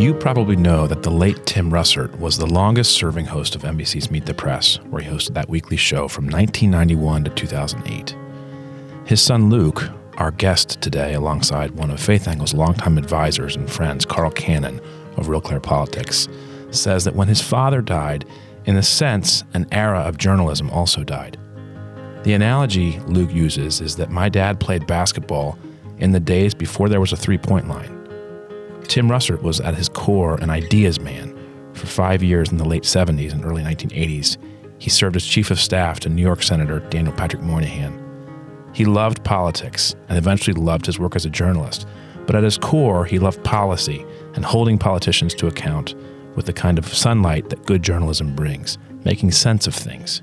You probably know that the late Tim Russert was the longest serving host of NBC's Meet the Press, where he hosted that weekly show from 1991 to 2008. His son Luke, our guest today, alongside one of Faith Angle's longtime advisors and friends, Carl Cannon of Real Clear Politics, says that when his father died, in a sense, an era of journalism also died. The analogy Luke uses is that my dad played basketball in the days before there was a three point line. Tim Russert was at his core an ideas man. For five years in the late 70s and early 1980s, he served as chief of staff to New York Senator Daniel Patrick Moynihan. He loved politics and eventually loved his work as a journalist, but at his core, he loved policy and holding politicians to account with the kind of sunlight that good journalism brings, making sense of things.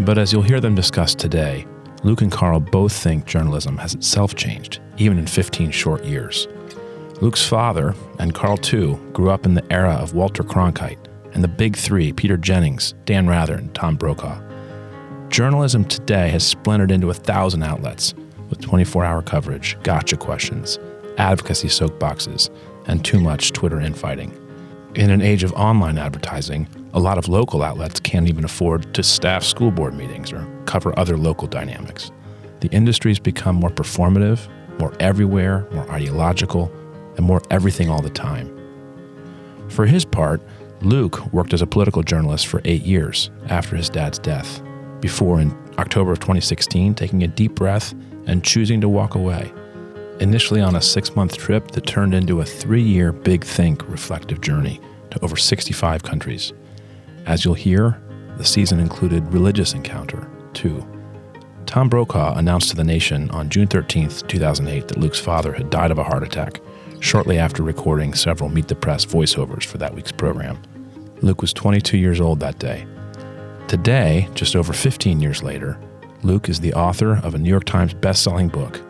But as you'll hear them discuss today, Luke and Carl both think journalism has itself changed, even in 15 short years. Luke's father, and Carl too, grew up in the era of Walter Cronkite and the big three Peter Jennings, Dan Rather, and Tom Brokaw. Journalism today has splintered into a thousand outlets with 24 hour coverage, gotcha questions, advocacy soapboxes, and too much Twitter infighting. In an age of online advertising, a lot of local outlets can't even afford to staff school board meetings or cover other local dynamics. The industry's become more performative, more everywhere, more ideological, and more everything all the time. For his part, Luke worked as a political journalist for eight years after his dad's death, before in October of 2016 taking a deep breath and choosing to walk away. Initially on a six month trip that turned into a three year big think reflective journey to over 65 countries. As you'll hear, the season included religious encounter, too. Tom Brokaw announced to the nation on June 13, 2008, that Luke's father had died of a heart attack shortly after recording several Meet the Press voiceovers for that week's program. Luke was 22 years old that day. Today, just over 15 years later, Luke is the author of a New York Times best-selling book,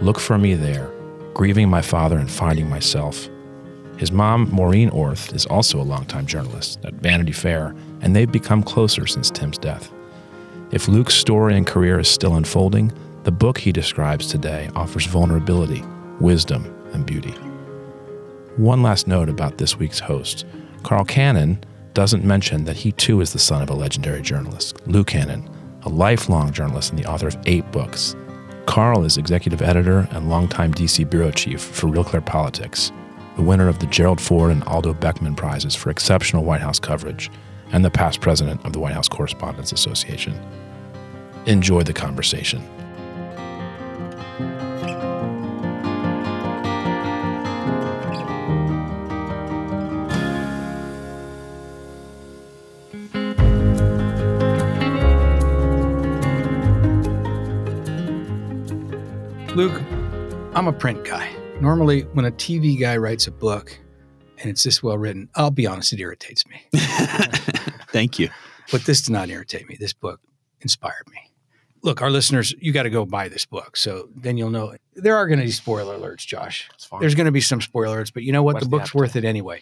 Look for Me There: Grieving My Father and Finding Myself. His mom, Maureen Orth, is also a longtime journalist at Vanity Fair, and they've become closer since Tim's death. If Luke's story and career is still unfolding, the book he describes today offers vulnerability, wisdom, and beauty. One last note about this week's host Carl Cannon doesn't mention that he too is the son of a legendary journalist, Lou Cannon, a lifelong journalist and the author of eight books. Carl is executive editor and longtime DC bureau chief for Real Clear Politics, the winner of the Gerald Ford and Aldo Beckman prizes for exceptional White House coverage, and the past president of the White House Correspondents Association. Enjoy the conversation. Luke, I'm a print guy. Normally, when a TV guy writes a book and it's this well written, I'll be honest, it irritates me. Thank you. But this did not irritate me. This book inspired me. Look, our listeners, you got to go buy this book. So then you'll know there are going to be spoiler alerts, Josh. It's fine. There's going to be some spoiler alerts, but you know what? What's the the book's worth it anyway.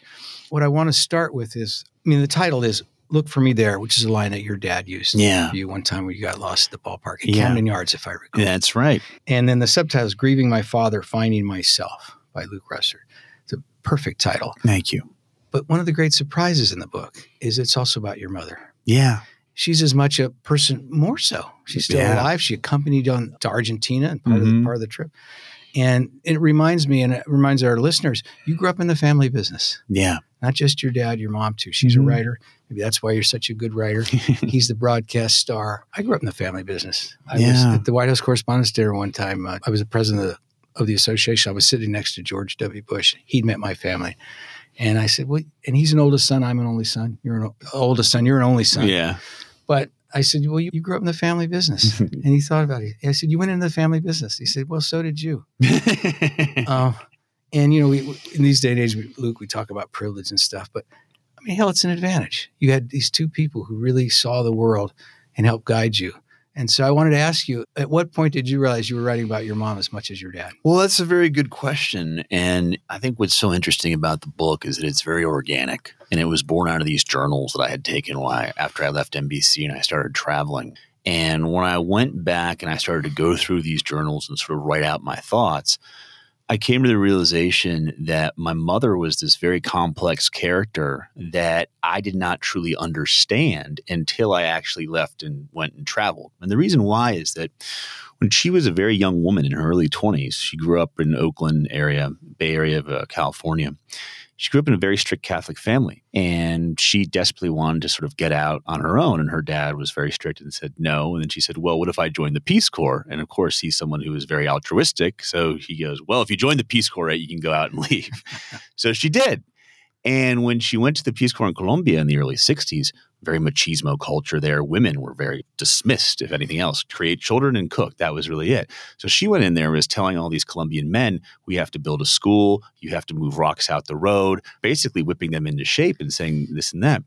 What I want to start with is I mean, the title is Look for Me There, which is a line that your dad used Yeah. for you one time when you got lost at the ballpark at Yeah. Camden Yards, if I recall. That's right. And then the subtitle is Grieving My Father, Finding Myself by Luke Russert. It's a perfect title. Thank you. But one of the great surprises in the book is it's also about your mother. Yeah. She's as much a person, more so. She's still Yeah. alive. She accompanied on to Argentina and part, of the, Mhm. part of the trip. And it reminds me, and it reminds our listeners, you grew up in the family business. Yeah. Not just your dad, your mom too. She's Mhm. a writer. Maybe that's why you're such a good writer. He's the broadcast star. I grew up in the family business. I was Yeah. at the White House Correspondents' Dinner one time. Uh, I was the president of the, of the association. I was sitting next to George W. Bush. He'd met my family. And I said, well, and he's an oldest son. I'm an only son. You're an o- oldest son. You're an only son. yeah. But I said, well, you, you grew up in the family business. and he thought about it. I said, you went into the family business. He said, well, so did you. Uh, and you know, we, in these day and age, we, Luke, we talk about privilege and stuff, but I mean, hell, it's an advantage. You had these two people who really saw the world and helped guide you. And so I wanted to ask you, at what point did you realize you were writing about your mom as much as your dad? well, that's a very good question. And I think what's so interesting about the book is that it's very organic. And it was born out of these journals that I had taken I, after I left NBC and I started traveling. And when I went back and I started to go through these journals and sort of write out my thoughts, I came to the realization that my mother was this very complex character that I did not truly understand until I actually left and went and traveled. And the reason why is that when she was a very young woman in her early 20s, she grew up in Oakland area, Bay Area of uh, California she grew up in a very strict Catholic family and she desperately wanted to sort of get out on her own. And her dad was very strict and said no. And then she said, Well, what if I join the Peace Corps? And of course, he's someone who is very altruistic. So he goes, Well, if you join the Peace Corps, right, you can go out and leave. so she did. And when she went to the Peace Corps in Colombia in the early 60s, very machismo culture there. Women were very dismissed, if anything else. Create children and cook. That was really it. So she went in there and was telling all these Colombian men, we have to build a school, you have to move rocks out the road, basically whipping them into shape and saying this and that.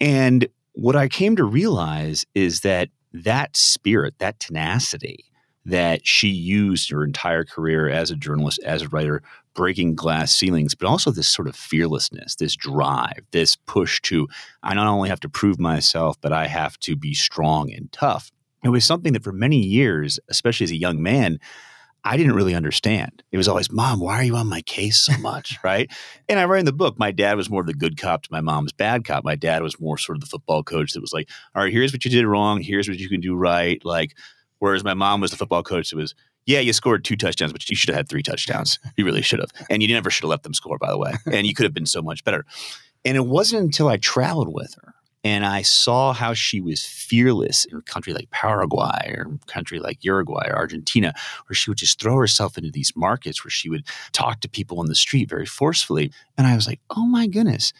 And what I came to realize is that that spirit, that tenacity, that she used her entire career as a journalist, as a writer, breaking glass ceilings, but also this sort of fearlessness, this drive, this push to, I not only have to prove myself, but I have to be strong and tough. It was something that for many years, especially as a young man, I didn't really understand. It was always, Mom, why are you on my case so much? right. And I write in the book, my dad was more of the good cop to my mom's bad cop. My dad was more sort of the football coach that was like, All right, here's what you did wrong. Here's what you can do right. Like, Whereas my mom was the football coach who was, yeah, you scored two touchdowns, but you should have had three touchdowns. You really should have. And you never should have let them score, by the way. And you could have been so much better. And it wasn't until I traveled with her and I saw how she was fearless in a country like Paraguay or a country like Uruguay or Argentina, where she would just throw herself into these markets where she would talk to people on the street very forcefully. And I was like, oh my goodness,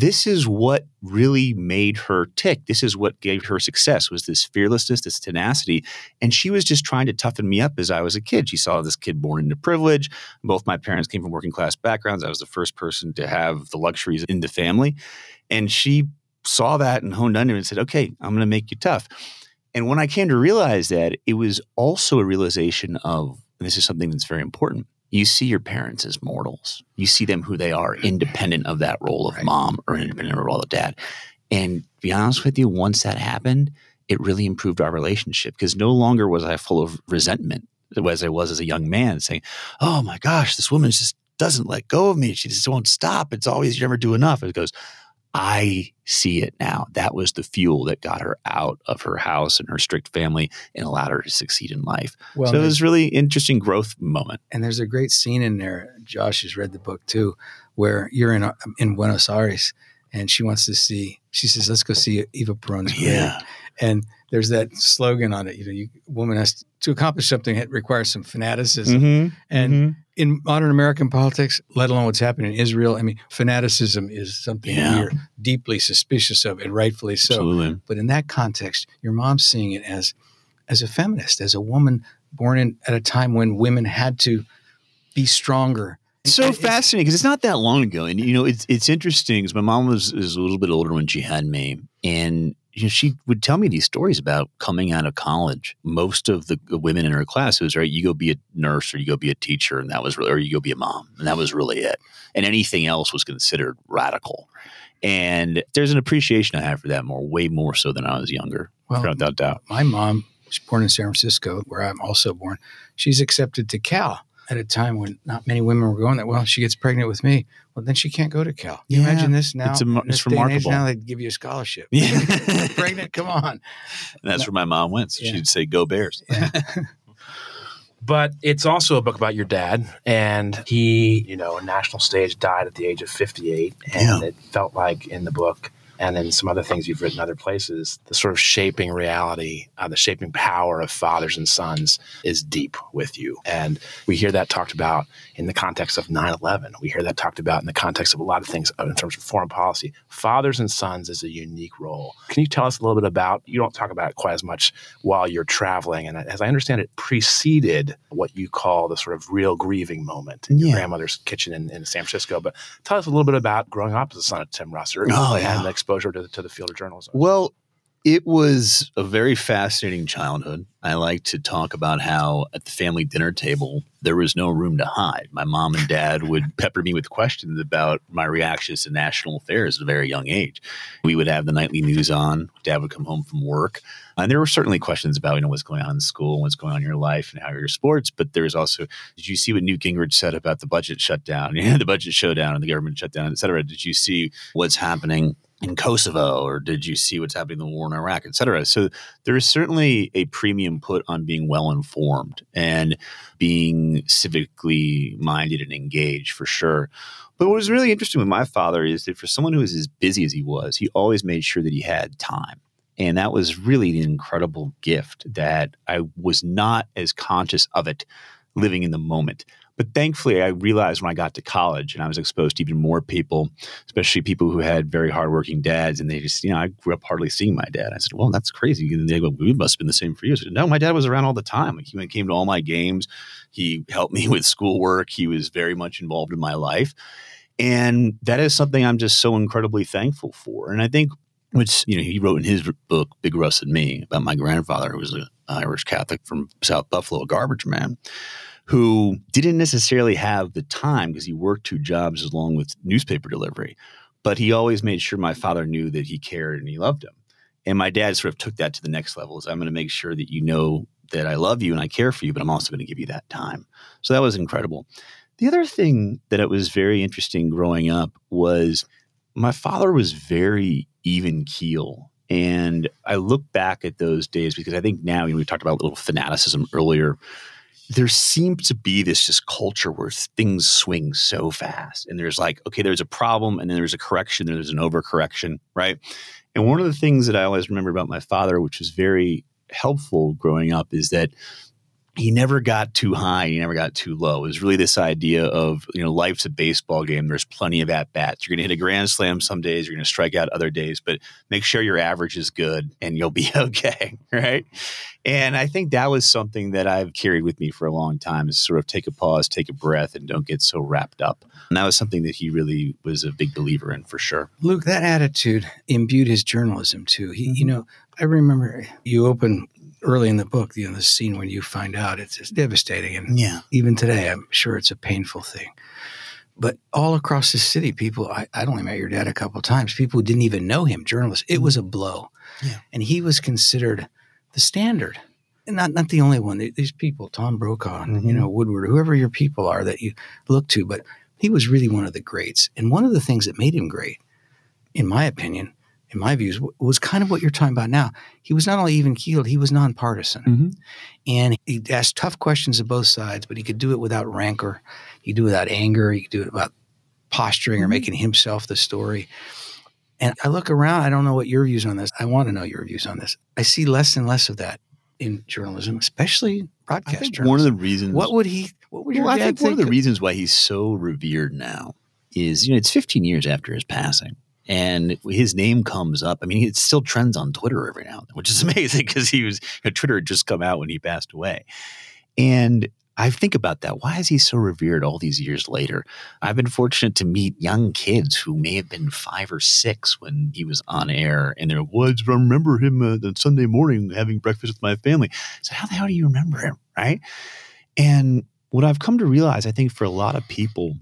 this is what really made her tick. This is what gave her success was this fearlessness, this tenacity. And she was just trying to toughen me up as I was a kid. She saw this kid born into privilege. Both my parents came from working class backgrounds. I was the first person to have the luxuries in the family. And she saw that and honed under it and said, okay, I'm going to make you tough. And when I came to realize that, it was also a realization of, this is something that's very important, you see your parents as mortals. You see them who they are, mm-hmm. independent of that role of right. mom or independent of the role of dad. And to be honest with you, once that happened, it really improved our relationship because no longer was I full of resentment as I was as a young man saying, Oh my gosh, this woman just doesn't let go of me. She just won't stop. It's always you never do enough. It goes, I see it now. That was the fuel that got her out of her house and her strict family and allowed her to succeed in life. Well, so it was really interesting growth moment. And there's a great scene in there. Josh has read the book too, where you're in in Buenos Aires and she wants to see. She says, "Let's go see Eva Perón's grave." Yeah. And there's that slogan on it. You know, you woman has to accomplish something that requires some fanaticism. Mm-hmm. And mm-hmm. in modern American politics, let alone what's happening in Israel, I mean, fanaticism is something yeah. we're deeply suspicious of, and rightfully so. Absolutely. But in that context, your mom's seeing it as as a feminist, as a woman born in at a time when women had to be stronger. It's so fascinating because it's not that long ago, and you know it's it's interesting because my mom was is a little bit older when she had me, and you know, she would tell me these stories about coming out of college. Most of the women in her class was right. You go be a nurse, or you go be a teacher, and that was really, or you go be a mom, and that was really it. And anything else was considered radical. And there's an appreciation I have for that more, way more so than I was younger, well, without doubt. My mom was born in San Francisco, where I'm also born. She's accepted to Cal at a time when not many women were going that Well, she gets pregnant with me. Well, then she can't go to Cal. Can You yeah. imagine this now? It's, a, it's remarkable. now they'd give you a scholarship. Yeah. pregnant, come on. And that's no. where my mom went. So yeah. she'd say, go Bears. Yeah. but it's also a book about your dad. And he, you know, national stage died at the age of 58. And it felt like in the book, and then some other things you've written other places, the sort of shaping reality, uh, the shaping power of fathers and sons is deep with you. And we hear that talked about in the context of 9 11. We hear that talked about in the context of a lot of things in terms of foreign policy. Fathers and sons is a unique role. Can you tell us a little bit about, you don't talk about it quite as much while you're traveling. And as I understand it, preceded what you call the sort of real grieving moment in your grandmother's kitchen in, in, San Francisco. But tell us a little bit about growing up as a son of Tim Russert oh, yeah. and the exposure to the, to the field of journalism? Well, It was a very fascinating childhood. I like to talk about how at the family dinner table, there was no room to hide. My mom and dad would pepper me with questions about my reactions to national affairs at a very young age. We would have the nightly news on. Dad would come home from work. And there were certainly questions about, you know, what's going on in school, what's going on in your life, and how are your sports. But there was also, did you see what Newt Gingrich said about the budget shutdown, yeah, the budget showdown and the government shutdown, et cetera? Did you see what's happening in Kosovo, or did you see what's happening in the war in Iraq, et cetera? So there is certainly a premium put on being well informed and being civically minded and engaged for sure. But what was really interesting with my father is that for someone who was as busy as he was, he always made sure that he had time. And that was really an incredible gift that I was not as conscious of it living in the moment. But thankfully, I realized when I got to college and I was exposed to even more people, especially people who had very hardworking dads, and they just, you know, I grew up hardly seeing my dad. I said, "Well, that's crazy." And they go, "We must have been the same for you." I said, "No, my dad was around all the time. Like, he came to all my games. He helped me with schoolwork. He was very much involved in my life." And that is something I'm just so incredibly thankful for. And I think which you know he wrote in his book Big Russ and Me about my grandfather who was an Irish Catholic from South Buffalo, a garbage man, who didn't necessarily have the time because he worked two jobs along with newspaper delivery, but he always made sure my father knew that he cared and he loved him. And my dad sort of took that to the next level. Is I'm going to make sure that you know that I love you and I care for you, but I'm also going to give you that time. So that was incredible. The other thing that it was very interesting growing up was my father was very even keel. And I look back at those days because I think now, you know, we talked about a little fanaticism earlier. There seems to be this just culture where things swing so fast. And there's like, okay, there's a problem, and then there's a correction, and there's an overcorrection, right? And one of the things that I always remember about my father, which was very helpful growing up, is that he never got too high. He never got too low. It was really this idea of, you know, life's a baseball game. There's plenty of at bats. You're going to hit a grand slam some days. You're going to strike out other days, but make sure your average is good and you'll be okay. Right. And I think that was something that I've carried with me for a long time is sort of take a pause, take a breath, and don't get so wrapped up. And that was something that he really was a big believer in for sure. Luke, that attitude imbued his journalism too. He, you mm-hmm. know, I remember you open early in the book, you know, the scene when you find out it's, it's devastating, and Yeah. even today, I'm sure it's a painful thing. But all across the city, people, I, I'd only met your dad a couple of times, people who didn't even know him, journalists, it was mm-hmm. a blow. Yeah. And he was considered the standard. And not, not the only one. These people, Tom Brokaw, and, you mm-hmm. know, Woodward, whoever your people are that you look to, but he was really one of the greats. And one of the things that made him great, in my opinion, in my views, was kind of what you're talking about now. He was not only even keeled, he was nonpartisan. Mm-hmm. And he asked tough questions of both sides, but he could do it without rancor. He could do it without anger. He could do it without posturing or Mhm. making himself the story. And I look around, I don't know what your views on this. I want to know your views on this. I see less and less of that in journalism, especially I broadcast think journalism. one of the reasons. what would he, what would your well, I think one of the think? reasons why he's so revered now is, you know, it's 15 years after his passing. And his name comes up. I mean, it still trends on Twitter every now and then, which is amazing because he was, you know, Twitter had just come out when he passed away. And I think about that. Why is he so revered all these years later? I've been fortunate to meet young kids who may have been five or six when he was on air, and they're, well, I remember him uh, on Sunday morning having breakfast with my family. So, how the hell do you remember him? Right. And what I've come to realize, I think for a lot of people,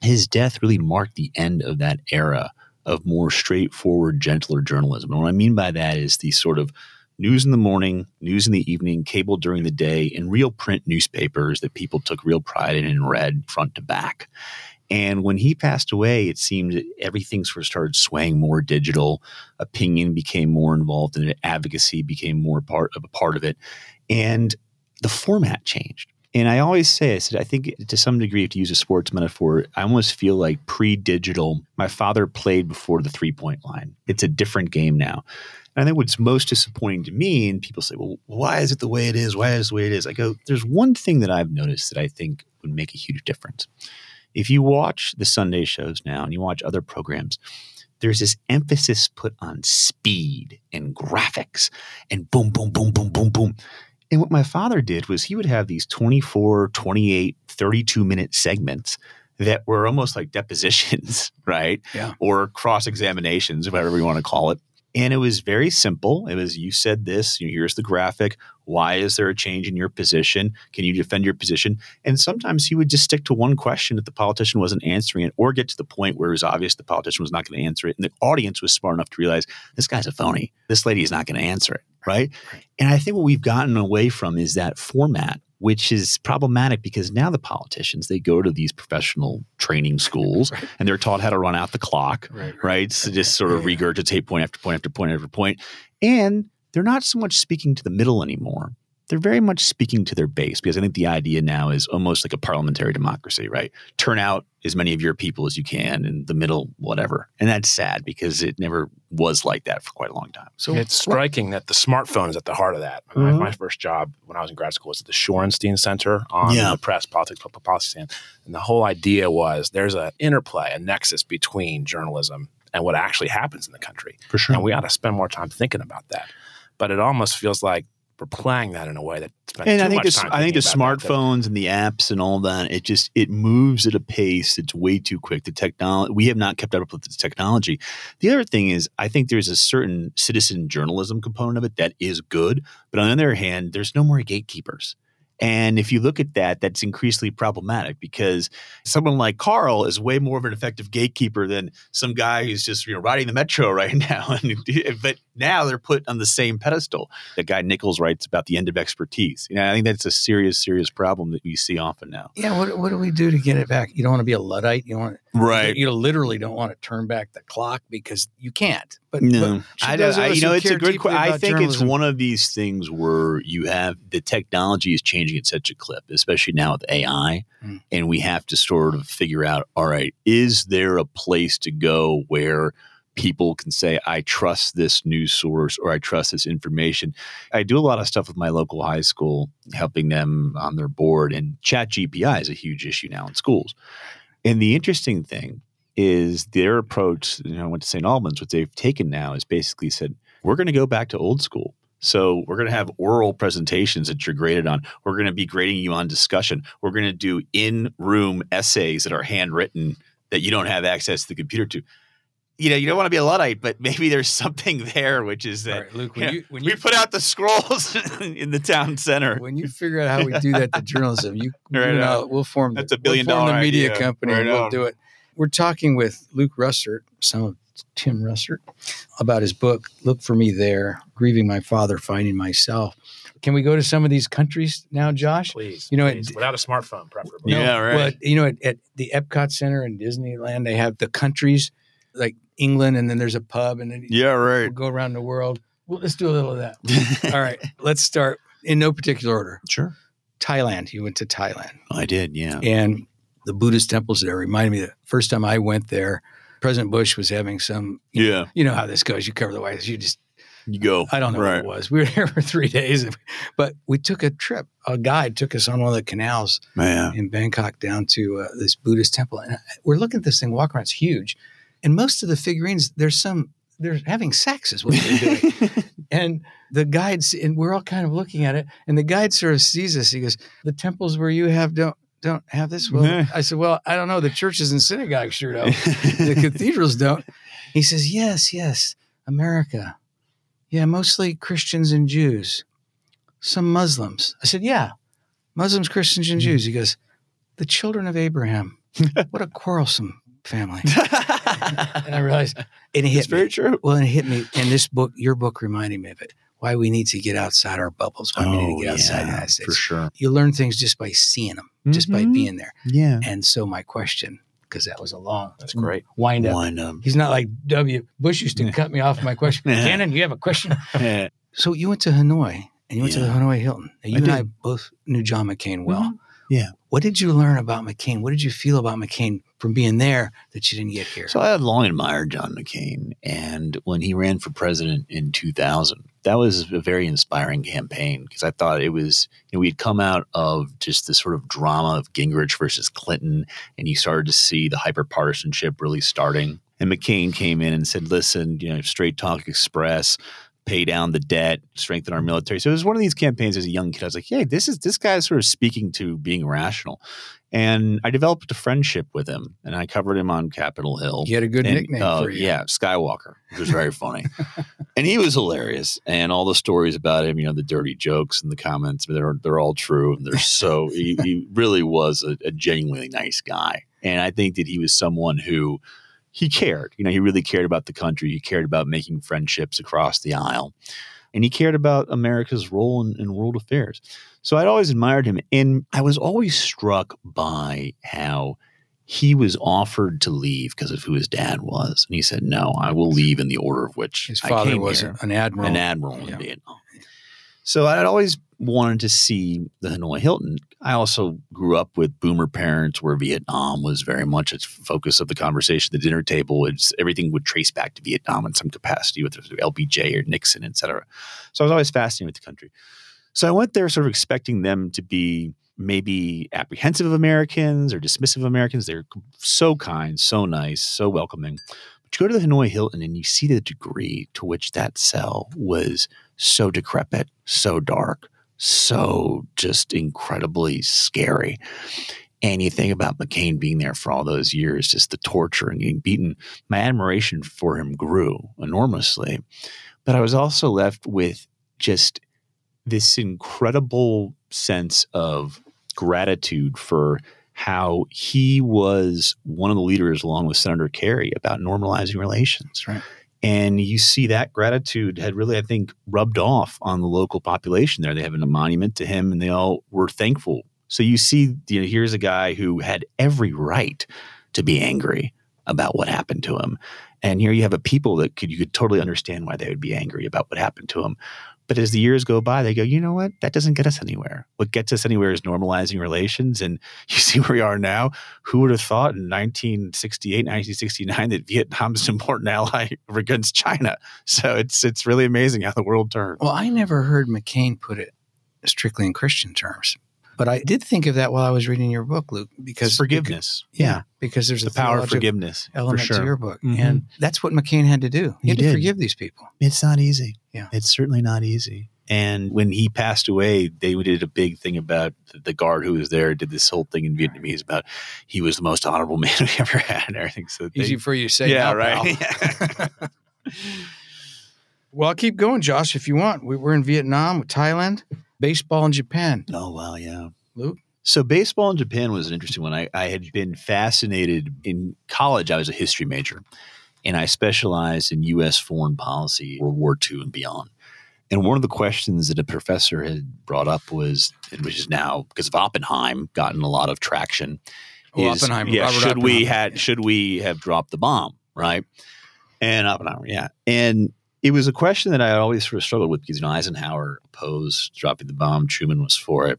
his death really marked the end of that era of more straightforward, gentler journalism. And what I mean by that is the sort of news in the morning, news in the evening, cable during the day, and real print newspapers that people took real pride in and read front to back. And when he passed away, it seemed everything sort of started swaying more digital. Opinion became more involved in it. Advocacy became more part of a part of it. And the format changed. And I always say, I said, I think to some degree, if to use a sports metaphor, I almost feel like pre digital, my father played before the three point line. It's a different game now. And I think what's most disappointing to me, and people say, well, why is it the way it is? Why is it the way it is? I go, there's one thing that I've noticed that I think would make a huge difference. If you watch the Sunday shows now and you watch other programs, there's this emphasis put on speed and graphics and boom, boom, boom, boom, boom, boom. And what my father did was he would have these 24, 28, 32 minute segments that were almost like depositions, right? Yeah. Or cross examinations, whatever you want to call it. And it was very simple. It was you said this, here's the graphic. Why is there a change in your position? Can you defend your position? And sometimes he would just stick to one question if the politician wasn't answering it, or get to the point where it was obvious the politician was not going to answer it. And the audience was smart enough to realize this guy's a phony. This lady is not going to answer it. Right? right. And I think what we've gotten away from is that format which is problematic because now the politicians they go to these professional training schools right. and they're taught how to run out the clock right, right. right? so just sort of regurgitate point after point after point after point and they're not so much speaking to the middle anymore they're very much speaking to their base because I think the idea now is almost like a parliamentary democracy, right? Turn out as many of your people as you can in the middle, whatever. And that's sad because it never was like that for quite a long time. So it's striking that the smartphone is at the heart of that. Mm-hmm. My, first job when I was in grad school was at the Shorenstein Center on yeah. the press, politics, public policy stand. And the whole idea was there's an interplay, a nexus between journalism and what actually happens in the country. For sure. And we ought to spend more time thinking about that. But it almost feels like we're playing that in a way that and I think the, I think the smartphones and the apps and all that it just it moves at a pace it's way too quick. The technology we have not kept up with the technology. The other thing is I think there's a certain citizen journalism component of it that is good, but on the other hand, there's no more gatekeepers. And if you look at that, that's increasingly problematic because someone like Carl is way more of an effective gatekeeper than some guy who's just you know riding the metro right now. but now they're put on the same pedestal. That guy Nichols writes about the end of expertise. You know, I think that's a serious, serious problem that you see often now. Yeah. What, what do we do to get it back? You don't want to be a luddite. You don't want right. You, you literally don't want to turn back the clock because you can't. But no, but I, don't. I, you know, it's a good. question. I think journalism. it's one of these things where you have the technology is changing at such a clip, especially now with AI, mm. and we have to sort of figure out. All right, is there a place to go where people can say, I trust this news source or I trust this information. I do a lot of stuff with my local high school, helping them on their board, and ChatGPT is a huge issue now in schools. And the interesting thing is their approach, you know, I went to St. Albans, what they've taken now is basically said, we're going to go back to old school. So we're going to have oral presentations that you're graded on. We're going to be grading you on discussion. We're going to do in-room essays that are handwritten that you don't have access to the computer to. You know, you don't want to be a luddite, but maybe there's something there, which is that right, Luke, when you, know, you, when we put out the scrolls in the town center. When you figure out how we do that to journalism, you, right you know, we'll form the, that's a billion we'll form the media idea. company right and we'll on. do it we're talking with Luke Russert, son of Tim Russert, about his book, Look for Me There Grieving My Father, Finding Myself. Can we go to some of these countries now, Josh? Please. You know, please. At, without a smartphone, preferably. No, yeah, right. Well, you know, at, at, the Epcot Center in Disneyland, they have the countries like England, and then there's a pub, and then yeah, right. We'll go around the world. Well, let's do a little of that. All right, let's start in no particular order. Sure. Thailand. You went to Thailand. I did, yeah. And the Buddhist temples there reminded me the first time I went there, President Bush was having some. You yeah. Know, you know how this goes. You cover the White House. You just you go. I don't know right. what it was. We were there for three days, but we took a trip. A guide took us on one of the canals Man. in Bangkok down to uh, this Buddhist temple, and we're looking at this thing. Walk around, it's huge, and most of the figurines there's some they're having sex is what they're doing. and the guides and we're all kind of looking at it and the guide sort of sees us he goes the temples where you have don't don't have this? Well, I said, well, I don't know. The churches and synagogues sure don't. the cathedrals don't. He says, yes, yes, America. Yeah, mostly Christians and Jews, some Muslims. I said, yeah, Muslims, Christians, and Jews. He goes, the children of Abraham. what a quarrelsome family. and I realized it hit it's me. very true. Well, it hit me. And this book, your book reminded me of it why we need to get outside our bubbles, why oh, we need to oh, get outside yeah, the United States. For sure. You learn things just by seeing them, mm-hmm. just by mm-hmm. being there. Yeah. And so my question, because that was a long That's great. Wind up. Wind up. He's not like W. Bush used to cut me off my question. Cannon, you have a question? so you went to Hanoi and you went yeah. to the Hanoi Hilton. Now, you I and did. I both knew John McCain well. Mm-hmm. Yeah. What did you learn about McCain? What did you feel about McCain from being there that you didn't get here? So I had long admired John McCain. And when he ran for president in 2000, that was a very inspiring campaign because I thought it was, you know, we had come out of just this sort of drama of Gingrich versus Clinton, and you started to see the hyper partisanship really starting. And McCain came in and said, listen, you know, Straight Talk Express, pay down the debt, strengthen our military. So it was one of these campaigns as a young kid. I was like, hey, this is this guy's sort of speaking to being rational. And I developed a friendship with him and I covered him on Capitol Hill. He had a good And, nickname uh, for you. Yeah, Skywalker, which was very funny. and he was hilarious. And all the stories about him, you know, the dirty jokes and the comments, they're, they're all true. And they're so, he, he really was a, a genuinely nice guy. And I think that he was someone who he cared. You know, he really cared about the country. He cared about making friendships across the aisle. And he cared about America's role in, in world affairs. So I'd always admired him. And I was always struck by how he was offered to leave because of who his dad was. And he said, No, I will leave in the order of which His father was here, an admiral. an admiral Yeah. in Vietnam. So I'd always wanted to see the Hanoi Hilton. I also grew up with boomer parents where Vietnam was very much a focus of the conversation. The dinner table, it's everything would trace back to Vietnam in some capacity, whether it was LBJ or Nixon, et cetera. So I was always fascinated with the country. So I went there sort of expecting them to be maybe apprehensive of Americans or dismissive of Americans. They're so kind, so nice, so welcoming. But you go to the Hanoi Hilton and you see the degree to which that cell was so decrepit, so dark, so just incredibly scary. And you think about McCain being there for all those years, just the torture and getting beaten. My admiration for him grew enormously. But I was also left with just this incredible sense of gratitude for how he was one of the leaders, along with Senator Kerry, about normalizing relations. Right. And you see that gratitude had really, I think, rubbed off on the local population there. They have a monument to him and they all were thankful. So you see, you know, here's a guy who had every right to be angry about what happened to him. And here you have a people that could you could totally understand why they would be angry about what happened to him. But as the years go by, they go, you know what? That doesn't get us anywhere. What gets us anywhere is normalizing relations. And you see where we are now. Who would have thought in 1968, 1969 that Vietnam's an important ally against China? So it's it's really amazing how the world turned. Well, I never heard McCain put it strictly in Christian terms, but I did think of that while I was reading your book, Luke, because Because forgiveness. yeah, because there's The a power of forgiveness. element for sure. to your book, Mhm. and that's what McCain had to do. He, He had to did. forgive these people. It's not easy. Yeah. It's certainly not easy. And when he passed away, they did a big thing about the- guard who was there, did this whole thing in Vietnamese about he was the most honorable man we ever had and everything. So they, Easy for you to say, yeah, now, right. pal. well, I'll keep going, Josh, if you want. We, we're in Vietnam, with Thailand, baseball in Japan. oh, wow. Yeah. Luke? So baseball in Japan was an interesting one. I, I had been fascinated in college. I was a history major, and I specialized in U.S. foreign policy, World War II and beyond. And one of the questions that a professor had brought up was, and which is now because of Oppenheim, gotten a lot of traction. Oh, is, Oppenheimer, Yeah, Robert should we had should we have dropped the bomb, right? And Oppenheimer, yeah, and it was a question that I always sort of struggled with because you know Eisenhower opposed dropping the bomb, Truman was for it,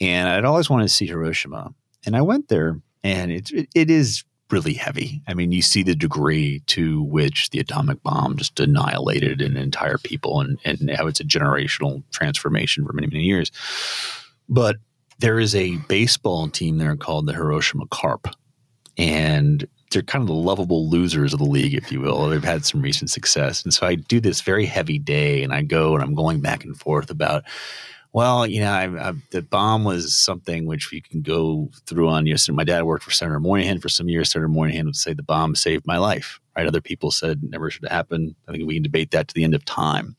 and I'd always wanted to see Hiroshima. And I went there, and it's it, it is really heavy. I mean, you see the degree to which the atomic bomb just annihilated an entire people, and and how it's a generational transformation for many many years. But there is a baseball team there called the Hiroshima Carp, and they're kind of the lovable losers of the league, if you will. They've had some recent success. And so I do this very heavy day and I go and I'm going back and forth about, well, you know, I, I, the bomb was something which we can go through on. You know, my dad worked for Senator Moynihan for some years. Senator Moynihan would say the bomb saved my life, right? Other people said never should have happened. I think we can debate that to the end of time.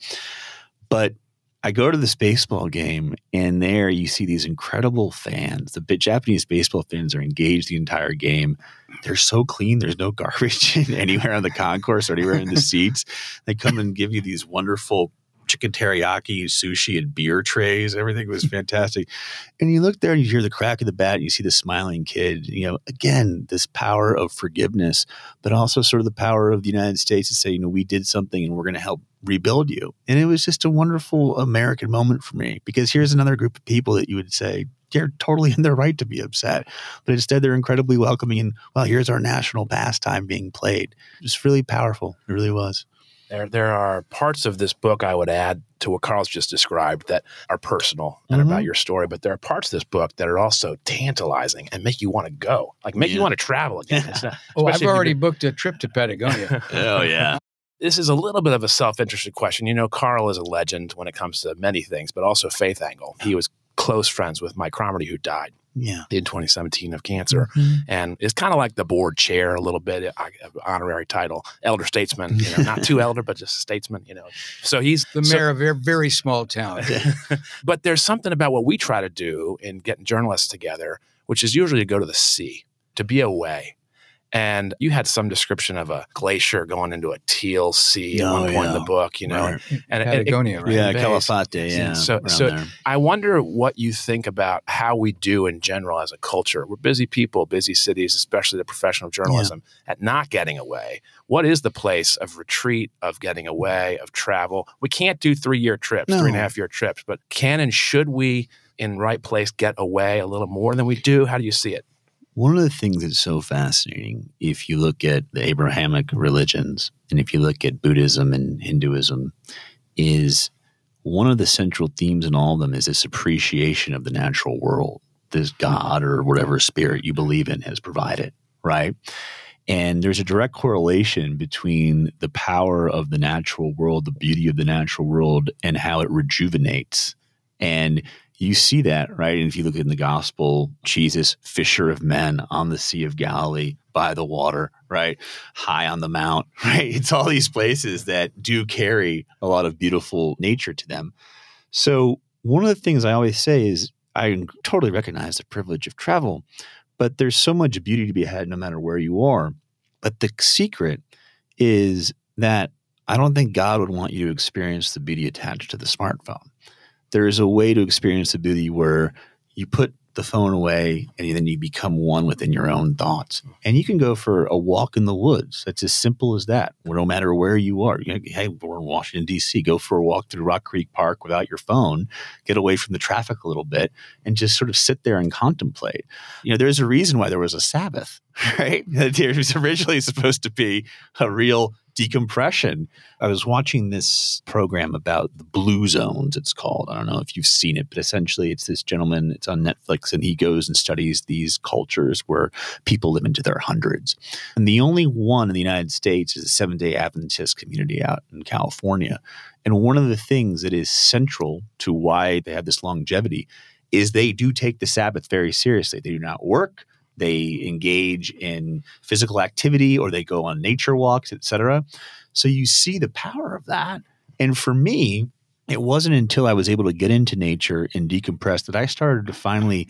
But I go to this baseball game, and there you see these incredible fans. The Japanese baseball fans are engaged the entire game. They're so clean. There's no garbage anywhere on the concourse or anywhere in the seats. They come and give you these wonderful chicken teriyaki, sushi, and beer trays. Everything was fantastic. And you look there and you hear the crack of the bat, and you see the smiling kid. You know, again, this power of forgiveness, but also sort of the power of the United States to say, you know, we did something and we're going to help rebuild you. And it was just a wonderful American moment for me because here's another group of people that you would say, they're totally in their right to be upset. But instead, they're incredibly welcoming. And, well, here's our national pastime being played. It was really powerful. It really was. There, there are parts of this book I would add to what Carl's just described that are personal and Mhm. about your story, but there are parts of this book that are also tantalizing and make you want to go, like make you want to travel again. It's not, Oh, I've especially if you've already been- booked a trip to Patagonia. Oh, yeah. this is a little bit of a self-interested question. You know, Carl is a legend when it comes to many things, but also faith angle. He was close friends with Mike Cromartie, who died Yeah. in 2017 of cancer, Mm-hmm. and it's kind of like the board chair a little bit, honorary title, elder statesman. You know, not too elder, but just a statesman. You know, so he's The so- mayor of a very, very small town. but there's something about what we try to do in getting journalists together, which is usually to go to the sea, to be away. And you had some description of a glacier going into a teal sea at one oh, point in the book, you know. Right. And it- it- right? Yeah, Bays. Calafate. Yeah. So- so- there. I wonder what you think about how we do in general as a culture. We're busy people, busy cities, especially the professional journalism, at not getting away. What is the place of retreat, of getting away, of travel? We can't do three year trips, No. three and a half year trips, but can and should we, in right place, get away a little more than we do? How do you see it? One of the things that's so fascinating, if you look at the Abrahamic religions and if you look at Buddhism and Hinduism, is one of the central themes in all of them is this appreciation of the natural world, this God or whatever spirit you believe in has provided, right? And there's a direct correlation between the power of the natural world, the beauty of the natural world, and how it rejuvenates. And you see that, right? And if you look in the gospel, Jesus, fisher of men on the Sea of Galilee, by the water, right? High on the mount, right? It's all these places that do carry a lot of beautiful nature to them. So, one of the things I always say is I totally recognize the privilege of travel, but there's so much beauty to be had no matter where you are. But the secret is that I don't think God would want you to experience the beauty attached to the smartphone there is a way to experience the beauty where you put the phone away and then you become one within your own thoughts. And you can go for a walk in the woods. That's as simple as that. No matter where you are, you know, hey, we're in Washington, D.C., go for a walk through Rock Creek Park without your phone, get away from the traffic a little bit, and just sort of sit there and contemplate. You know, there's a reason why there was a Sabbath, right? It was originally supposed to be a real decompression. I was watching this program about the blue zones, it's called. I don't know if you've seen it, but essentially it's this gentleman, it's on Netflix, and he goes and studies these cultures where people live into their hundreds. And the only one in the United States is a seven day Adventist community out in California. And one of the things that is central to why they have this longevity is they do take the Sabbath very seriously. They do not work they engage in physical activity or they go on nature walks etc so you see the power of that and for me it wasn't until i was able to get into nature and decompress that i started to finally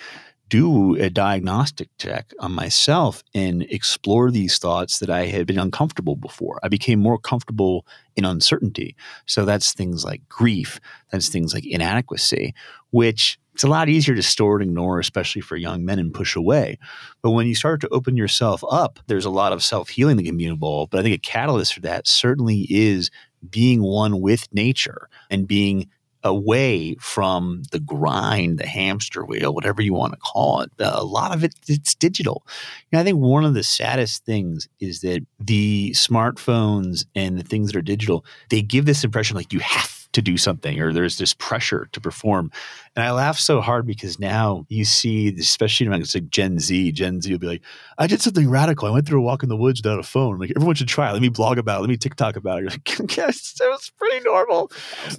do a diagnostic check on myself and explore these thoughts that I had been uncomfortable before. I became more comfortable in uncertainty. So that's things like grief, that's things like inadequacy, which it's a lot easier to store and ignore, especially for young men, and push away. But when you start to open yourself up, there's a lot of self healing that can be involved. But I think a catalyst for that certainly is being one with nature and being away from the grind, the hamster wheel, whatever you want to call it. Uh, a lot of it, it's digital. You know, I think one of the saddest things is that the smartphones and the things that are digital, they give this impression like you have to do something or there's this pressure to perform. And I laugh so hard because now you see, especially amongst like Gen Z, Gen Z will be like, I did something radical. I went through a walk in the woods without a phone. Like everyone should try it. Let me blog about it. Let me TikTok about it. You're like, yes, that was pretty normal.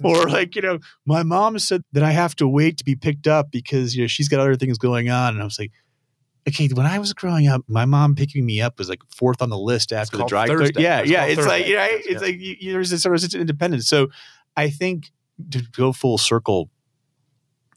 Or like, you know, my mom said that I have to wait to be picked up because, you know, she's got other things going on. And I was like, okay, when I was growing up, my mom picking me up was like fourth on the list after the dry. Thursday. Yeah, It's yeah. It's like, you know, it's yeah. like you, there's this sort of independence. So I think to go full circle,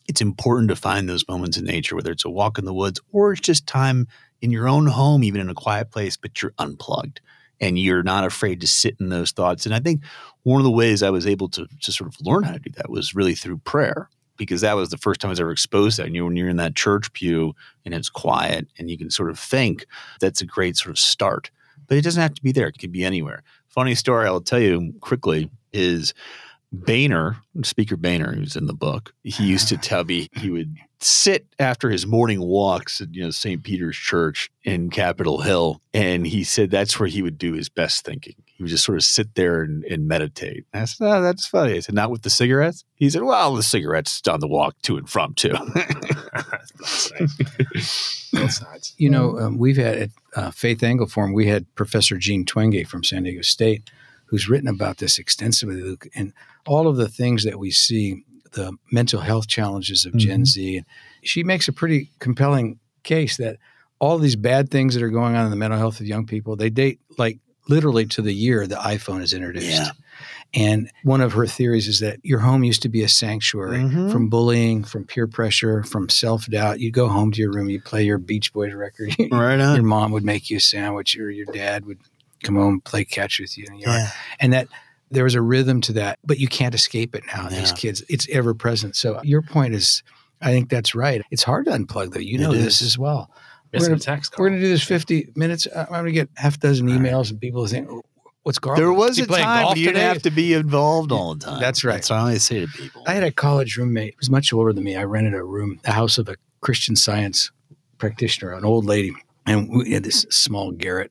it's important to find those moments in nature, whether it's a walk in the woods or it's just time in your own home, even in a quiet place, but you're unplugged and you're not afraid to sit in those thoughts. And I think one of the ways I was able to, to sort of learn how to do that was really through prayer, because that was the first time I was ever exposed to that. And you when you're in that church pew and it's quiet and you can sort of think, that's a great sort of start. But it doesn't have to be there, it could be anywhere. Funny story I'll tell you quickly is Boehner, Speaker Boehner, who's in the book, he used to tell me he would sit after his morning walks at you know St. Peter's Church in Capitol Hill, and he said that's where he would do his best thinking. He would just sort of sit there and, and meditate. And I said, "Oh, that's funny." I said, "Not with the cigarettes." He said, "Well, the cigarettes on the walk to and from too." Both sides. You know, um, we've had at uh, Faith Angle Forum, we had Professor Jean Twenge from San Diego State who's written about this extensively, Luke, and all of the things that we see, the mental health challenges of Gen Mm-hmm. Z. She makes a pretty compelling case that all these bad things that are going on in the mental health of young people, they date like literally to the year the iPhone is introduced. Yeah. And one of her theories is that your home used to be a sanctuary Mhm. from bullying, from peer pressure, from self doubt. You go home to your room, you play your Beach Boys record. Right on. your mom would make you a sandwich, or your dad would come home play catch with you in the yard. Yeah. And that there was a rhythm to that, but you can't escape it now. These kids, it's ever present. So your point is, I think that's right. It's hard to unplug though. You It know this as well. Missing gonna- text. We're going to do this 50 minutes. I'm going to get half a dozen Right. emails and people think, oh, what's Garland? There was a time when you didn't have to be involved all the time. That's right. That's what I always say to people. I had a college roommate who was much older than me. I rented a room, the house of a Christian science practitioner, an old lady. And we had this small garret,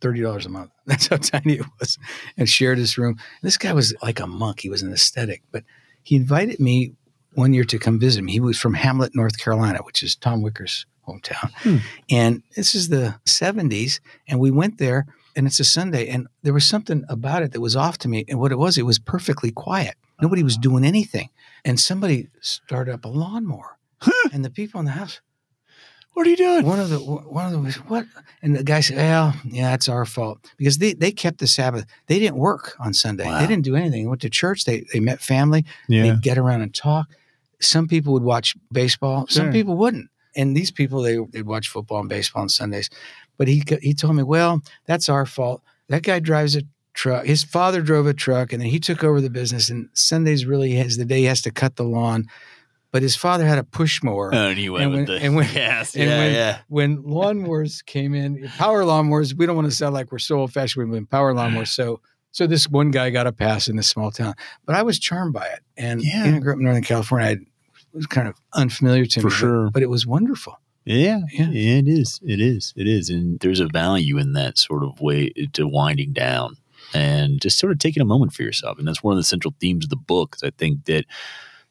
$30 a month. That's how tiny it was. And shared this room. This guy was like a monk. He was an aesthetic. But he invited me one year to come visit him. He was from Hamlet, North Carolina, which is Tom Wicker's hometown. Hmm. And this is the 70s. And we went there, and it's a Sunday. And there was something about it that was off to me. And what it was, it was perfectly quiet. Nobody was doing anything. And somebody started up a lawnmower. and the people in the house, what are you doing? one of the one of the what? And the guy said, "Well, yeah, it's our fault because they, they kept the Sabbath. They didn't work on Sunday. Wow. They didn't do anything. They went to church. They they met family. Yeah. They'd get around and talk. Some people would watch baseball. Some people wouldn't. And these people they they'd watch football and baseball on Sundays. But he he told me, well, that's our fault. That guy drives a truck. His father drove a truck, and then he took over the business. And Sundays really is the day he has to cut the lawn. But his father had a push mower. Oh, and you went And with when- the and when- yes, and yeah, when- yeah. when lawnmowers came in, power lawnmowers, we don't want to sound like we're so old fashioned with power lawnmowers. Ah. So, so this one guy got a pass in this small town, but I was charmed by it. And Yeah. you I grew up in Northern California. I, it was kind of unfamiliar to For me, but- sure. but, it was wonderful. Yeah, Yeah. yeah, it is. It is. It is. And there's a value in that sort of way to winding down and just sort of taking a moment for yourself. And that's one of the central themes of the book. I think that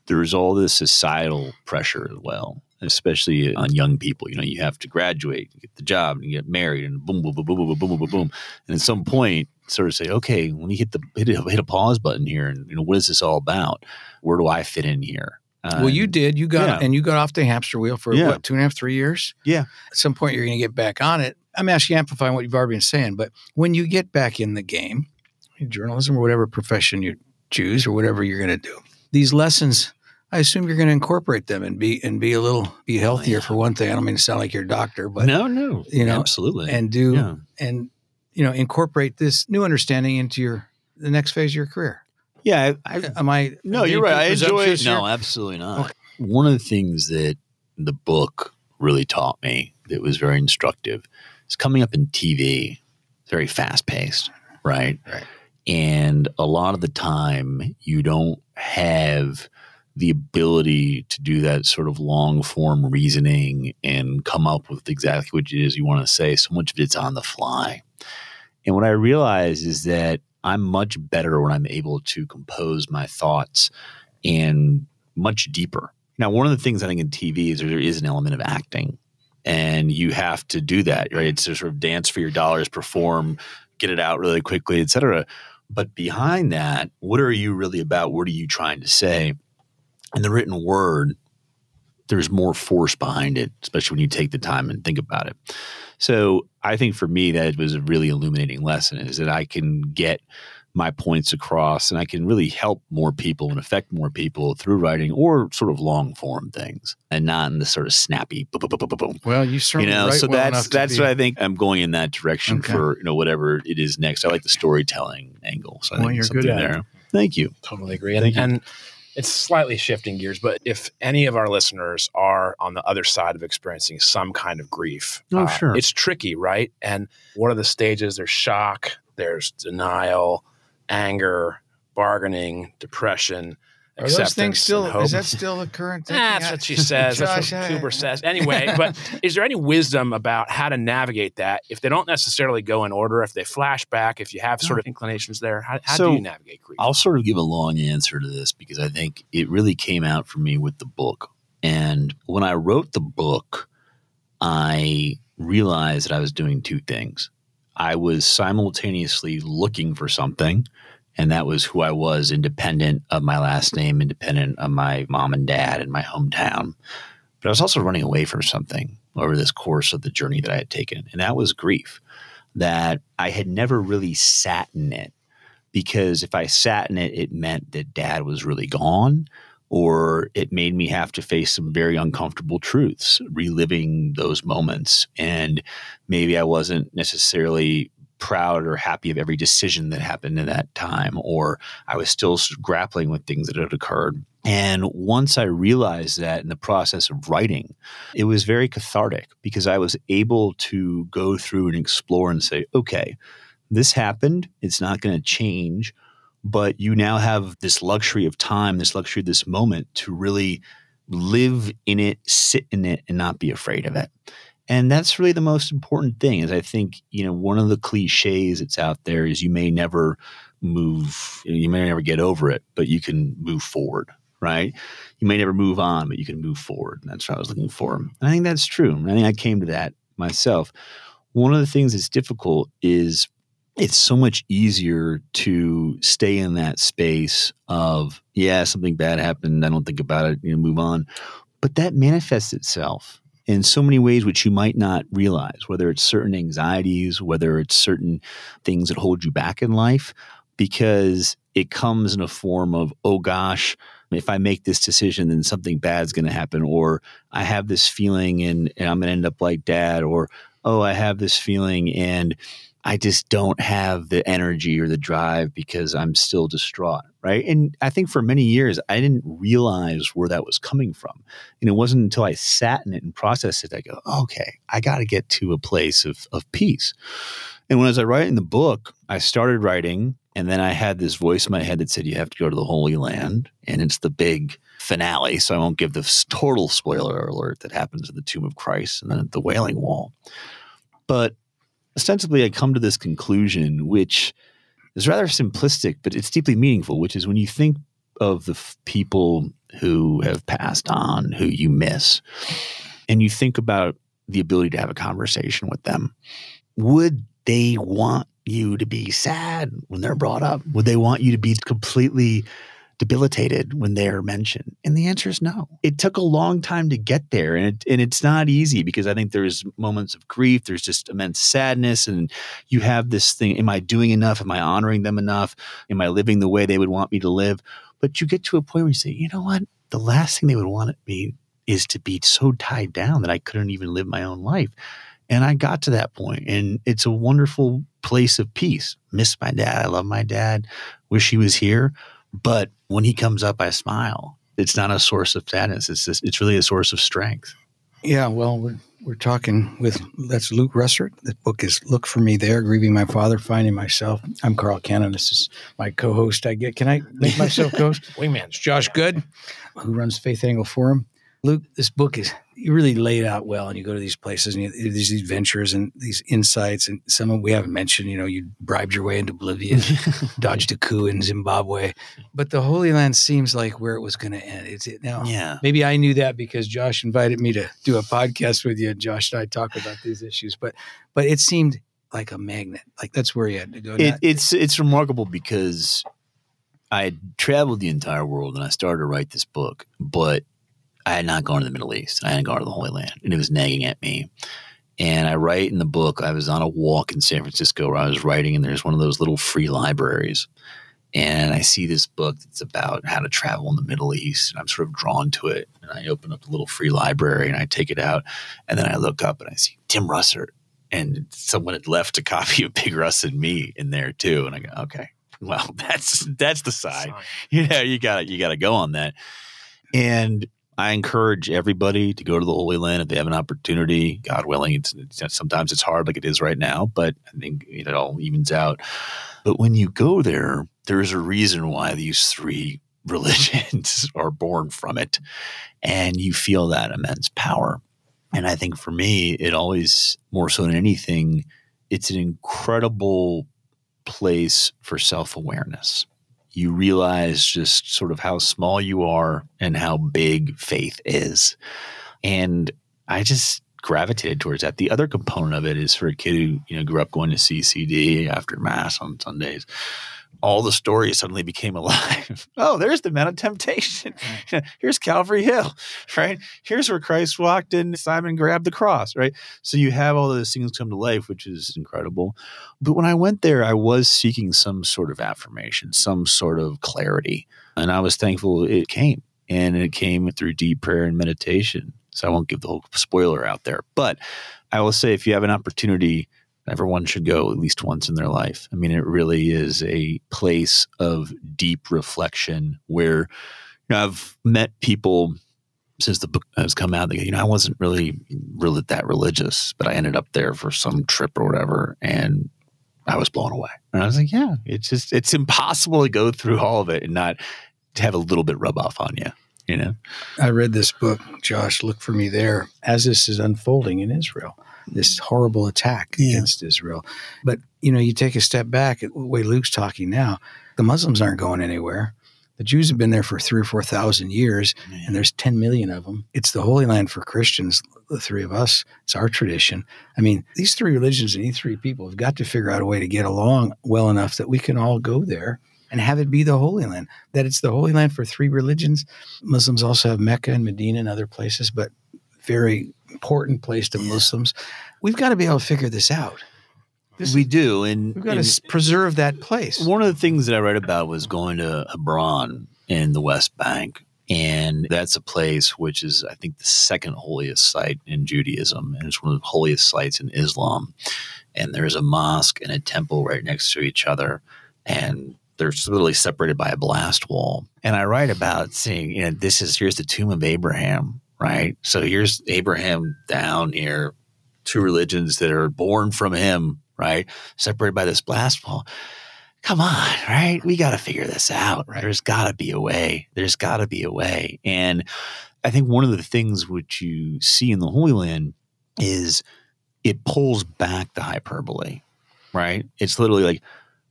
there's all this societal pressure as well, especially on young people. You know, you have to graduate, get the job, and get married, and boom, boom, boom, boom, boom, boom, boom, boom, boom. And at some point, sort of say, okay, when you hit the hit a, hit a pause button here, and you know, what is this all about? Where do I fit in here? well, you Um, did. You got yeah. and you got off the hamster wheel for Yeah. what two and a half, three years. Yeah. At some point, you're going to get back on it. I'm actually amplifying what you've already been saying, but when you get back in the game, journalism or whatever profession you choose or whatever you're going to do, these lessons. I assume you're going to incorporate them and be and be a little be healthier yeah. for one thing. I don't mean to sound like you're doctor, but no, no, you know, absolutely, and do yeah. and you know incorporate this new understanding into your the next phase of your career. Yeah, I, I Am I? no, you're right. I enjoy it. No, absolutely not. Okay. One of the things that the book really taught me that was very instructive is coming up in TV. It's very fast paced, right? Right. And a lot of the time, you don't have the ability to do that sort of long form reasoning and come up with exactly what it is you want to say. So much of it's on the fly. And what I realize is that I'm much better when I'm able to compose my thoughts and much deeper. Now, one of the things I think in TV is there is an element of acting, and you have to do that, right? It's to sort of dance for your dollars, perform, get it out really quickly, et cetera. But behind that, what are you really about? What are you trying to say? In the written word, there's more force behind it, especially when you take the time and think about it. So I think for me, that was a really illuminating lesson is that I can get my points across and I can really help more people and affect more people through writing or sort of long form things and not in the sort of snappy boom, boom, boom, boom, boom. Well, you You certainly know, write so well that's enough to that's be- what I think I'm going in that direction Okay. for you know whatever it is next. I like the storytelling angle, so I Well, think you're something good at it. there. Thank you. Totally agree. And, Thank you. and it's slightly shifting gears, but if any of our listeners are on the other side of experiencing some kind of grief, uh, Oh, sure. it's tricky, right? And what are the stages? There's shock, there's denial, anger, bargaining, depression. Are those acceptance, things still? and hope. Is that still the current? thinking? Ah, that's what she says. That's what I- Cooper says. Anyway, but is there any wisdom about how to navigate that if they don't necessarily go in order? If they flash back, if you have sort of inclinations there, how, how So, do you navigate grief? I'll sort of give a long answer to this because I think it really came out for me with the book. And when I wrote the book, I realized that I was doing two things. I was simultaneously looking for something, and that was who I was, independent of my last name, independent of my mom and dad and my hometown. But I was also running away from something over this course of the journey that I had taken, and that was grief. That I had never really sat in it because if I sat in it, it meant that dad was really gone or it made me have to face some very uncomfortable truths, reliving those moments. And maybe I wasn't necessarily proud or happy of every decision that happened in that time, or I was still grappling with things that had occurred. And once I realized that in the process of writing, it was very cathartic because I was able to go through and explore and say, okay, this happened. It's not going to change but you now have this luxury of time, this luxury of this moment to really live in it, sit in it, and not be afraid of it. And that's really the most important thing is I think, you know, one of the cliches that's out there is you may never move, you may never get over it, but you can move forward, right? You may never move on, but you can move forward. And that's what I was looking for. And I think that's true. I think I came to that myself. One of the things that's difficult is it's so much easier to stay in that space of yeah something bad happened i don't think about it you know move on. But that manifests itself in so many ways which you might not realize whether it's certain anxieties whether it's certain things that hold you back in life because it comes in a form of oh gosh if i make this decision then something bad's going to happen or i have this feeling and, and i'm going to end up like dad or oh i have this feeling and I just don't have the energy or the drive because I'm still distraught. Right. And I think for many years, I didn't realize where that was coming from. And it wasn't until I sat in it and processed it, that I go, okay, I got to get to a place of, of peace. And when I write in the book, I started writing, and then I had this voice in my head that said, you have to go to the Holy Land. And it's the big finale. So I won't give the total spoiler alert that happens at the tomb of Christ and then at the Wailing Wall. But ostensibly I come to this conclusion, which is rather simplistic, but it's deeply meaningful, which is when you think of the f- people who have passed on, who you miss, and you think about the ability to have a conversation with them, would they want you to be sad when they're brought up? Would they want you to be completely debilitated when they're mentioned? And the answer is no. It took a long time to get there, and it, and it's not easy because I think there's moments of grief, there's just immense sadness, and you have this thing: Am I doing enough? Am I honoring them enough? Am I living the way they would want me to live? But you get to a point where you say, you know what? The last thing they would want me is to be so tied down that I couldn't even live my own life. And I got to that point, and it's a wonderful place of peace. Miss my dad. I love my dad. Wish he was here. But when he comes up, I smile. It's not a source of sadness. It's just, it's really a source of strength. Yeah, well, we're, we're talking with that's Luke Russert. The book is "Look for Me There: Grieving My Father, Finding Myself." I'm Carl Cannon. This is my co-host. I get. Can I make myself co-host? Wingman's Josh Good, who runs Faith Angle Forum. Luke, this book is you really laid out well, and you go to these places and you, these adventures and these insights, and some of we haven't mentioned. You know, you bribed your way into Bolivia, dodged a coup in Zimbabwe, but the Holy Land seems like where it was going to end. Is it now? Yeah. Maybe I knew that because Josh invited me to do a podcast with you, and Josh and I talk about these issues. But but it seemed like a magnet. Like that's where you had to go. It, it's it's remarkable because I had traveled the entire world and I started to write this book, but I had not gone to the Middle East. I hadn't gone to the Holy Land, and it was nagging at me. And I write in the book, I was on a walk in San Francisco where I was writing, and there's one of those little free libraries. And I see this book that's about how to travel in the Middle East. And I'm sort of drawn to it. And I open up the little free library and I take it out. And then I look up and I see Tim Russert. And someone had left a copy of Big Russ and Me in there too. And I go, okay, well, that's that's the side. You know, you got you got to go on that. And I encourage everybody to go to the Holy Land if they have an opportunity. God willing, it's, it's, sometimes it's hard, like it is right now, but I think it all evens out. But when you go there, there is a reason why these three religions are born from it, and you feel that immense power. And I think for me, it always more so than anything, it's an incredible place for self awareness you realize just sort of how small you are and how big faith is. And I just gravitated towards that. The other component of it is for a kid who you know grew up going to CCD after mass on Sundays. All the stories suddenly became alive. oh, there's the Mount of Temptation. Mm-hmm. Here's Calvary Hill, right? Here's where Christ walked in. Simon grabbed the cross, right? So you have all those things come to life, which is incredible. But when I went there, I was seeking some sort of affirmation, some sort of clarity, and I was thankful it came. And it came through deep prayer and meditation. So I won't give the whole spoiler out there. But I will say if you have an opportunity, everyone should go at least once in their life. I mean, it really is a place of deep reflection where you know, I've met people since the book has come out. You know, I wasn't really really that religious, but I ended up there for some trip or whatever, and I was blown away. And I was like, yeah, it's just it's impossible to go through all of it and not have a little bit rub off on you you know i read this book josh look for me there as this is unfolding in israel this horrible attack yeah. against israel but you know you take a step back the way luke's talking now the muslims aren't going anywhere the Jews have been there for three or four thousand years, and there's 10 million of them. It's the Holy Land for Christians, the three of us. It's our tradition. I mean, these three religions and these three people have got to figure out a way to get along well enough that we can all go there and have it be the Holy Land. That it's the Holy Land for three religions. Muslims also have Mecca and Medina and other places, but very important place to Muslims. We've got to be able to figure this out. This, we do, and we've got and to preserve that place. One of the things that I read about was going to Hebron in the West Bank, and that's a place which is, I think, the second holiest site in Judaism, and it's one of the holiest sites in Islam. And there's a mosque and a temple right next to each other, and they're literally separated by a blast wall. And I write about seeing, you know, this is here's the tomb of Abraham, right? So here's Abraham down here, two religions that are born from him, right? Separated by this blast wall. Come on, right? We got to figure this out. Right? There's got to be a way. There's got to be a way. And I think one of the things which you see in the Holy Land is it pulls back the hyperbole, right? It's literally like,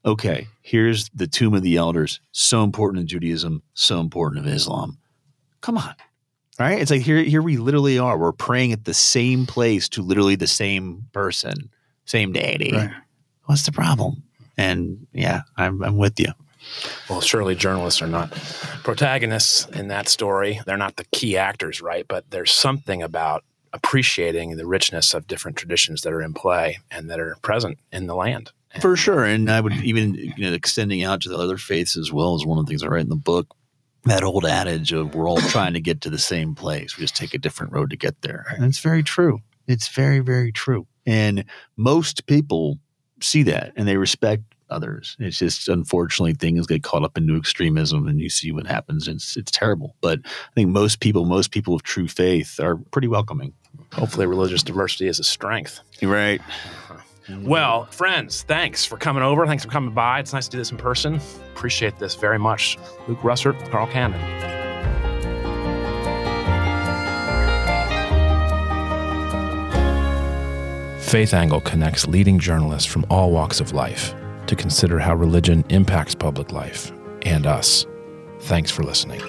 okay, here's the tomb of the elders, so important in Judaism, so important in Islam. Come on. Right? It's like here, here we literally are. We're praying at the same place to literally the same person, same deity. Right. What's the problem? And yeah, I'm, I'm with you. Well, surely journalists are not protagonists in that story. They're not the key actors, right? But there's something about appreciating the richness of different traditions that are in play and that are present in the land. For sure. And I would even, you know, extending out to the other faiths as well as one of the things I write in the book. That old adage of we're all trying to get to the same place. We just take a different road to get there. And it's very true. It's very, very true. And most people see that and they respect others. It's just unfortunately things get caught up into extremism and you see what happens. It's it's terrible. But I think most people, most people of true faith are pretty welcoming. Hopefully religious diversity is a strength. You're right. Mm-hmm. Well, friends, thanks for coming over. Thanks for coming by. It's nice to do this in person. Appreciate this very much. Luke Russert, Carl Cannon. Faith Angle connects leading journalists from all walks of life to consider how religion impacts public life and us. Thanks for listening.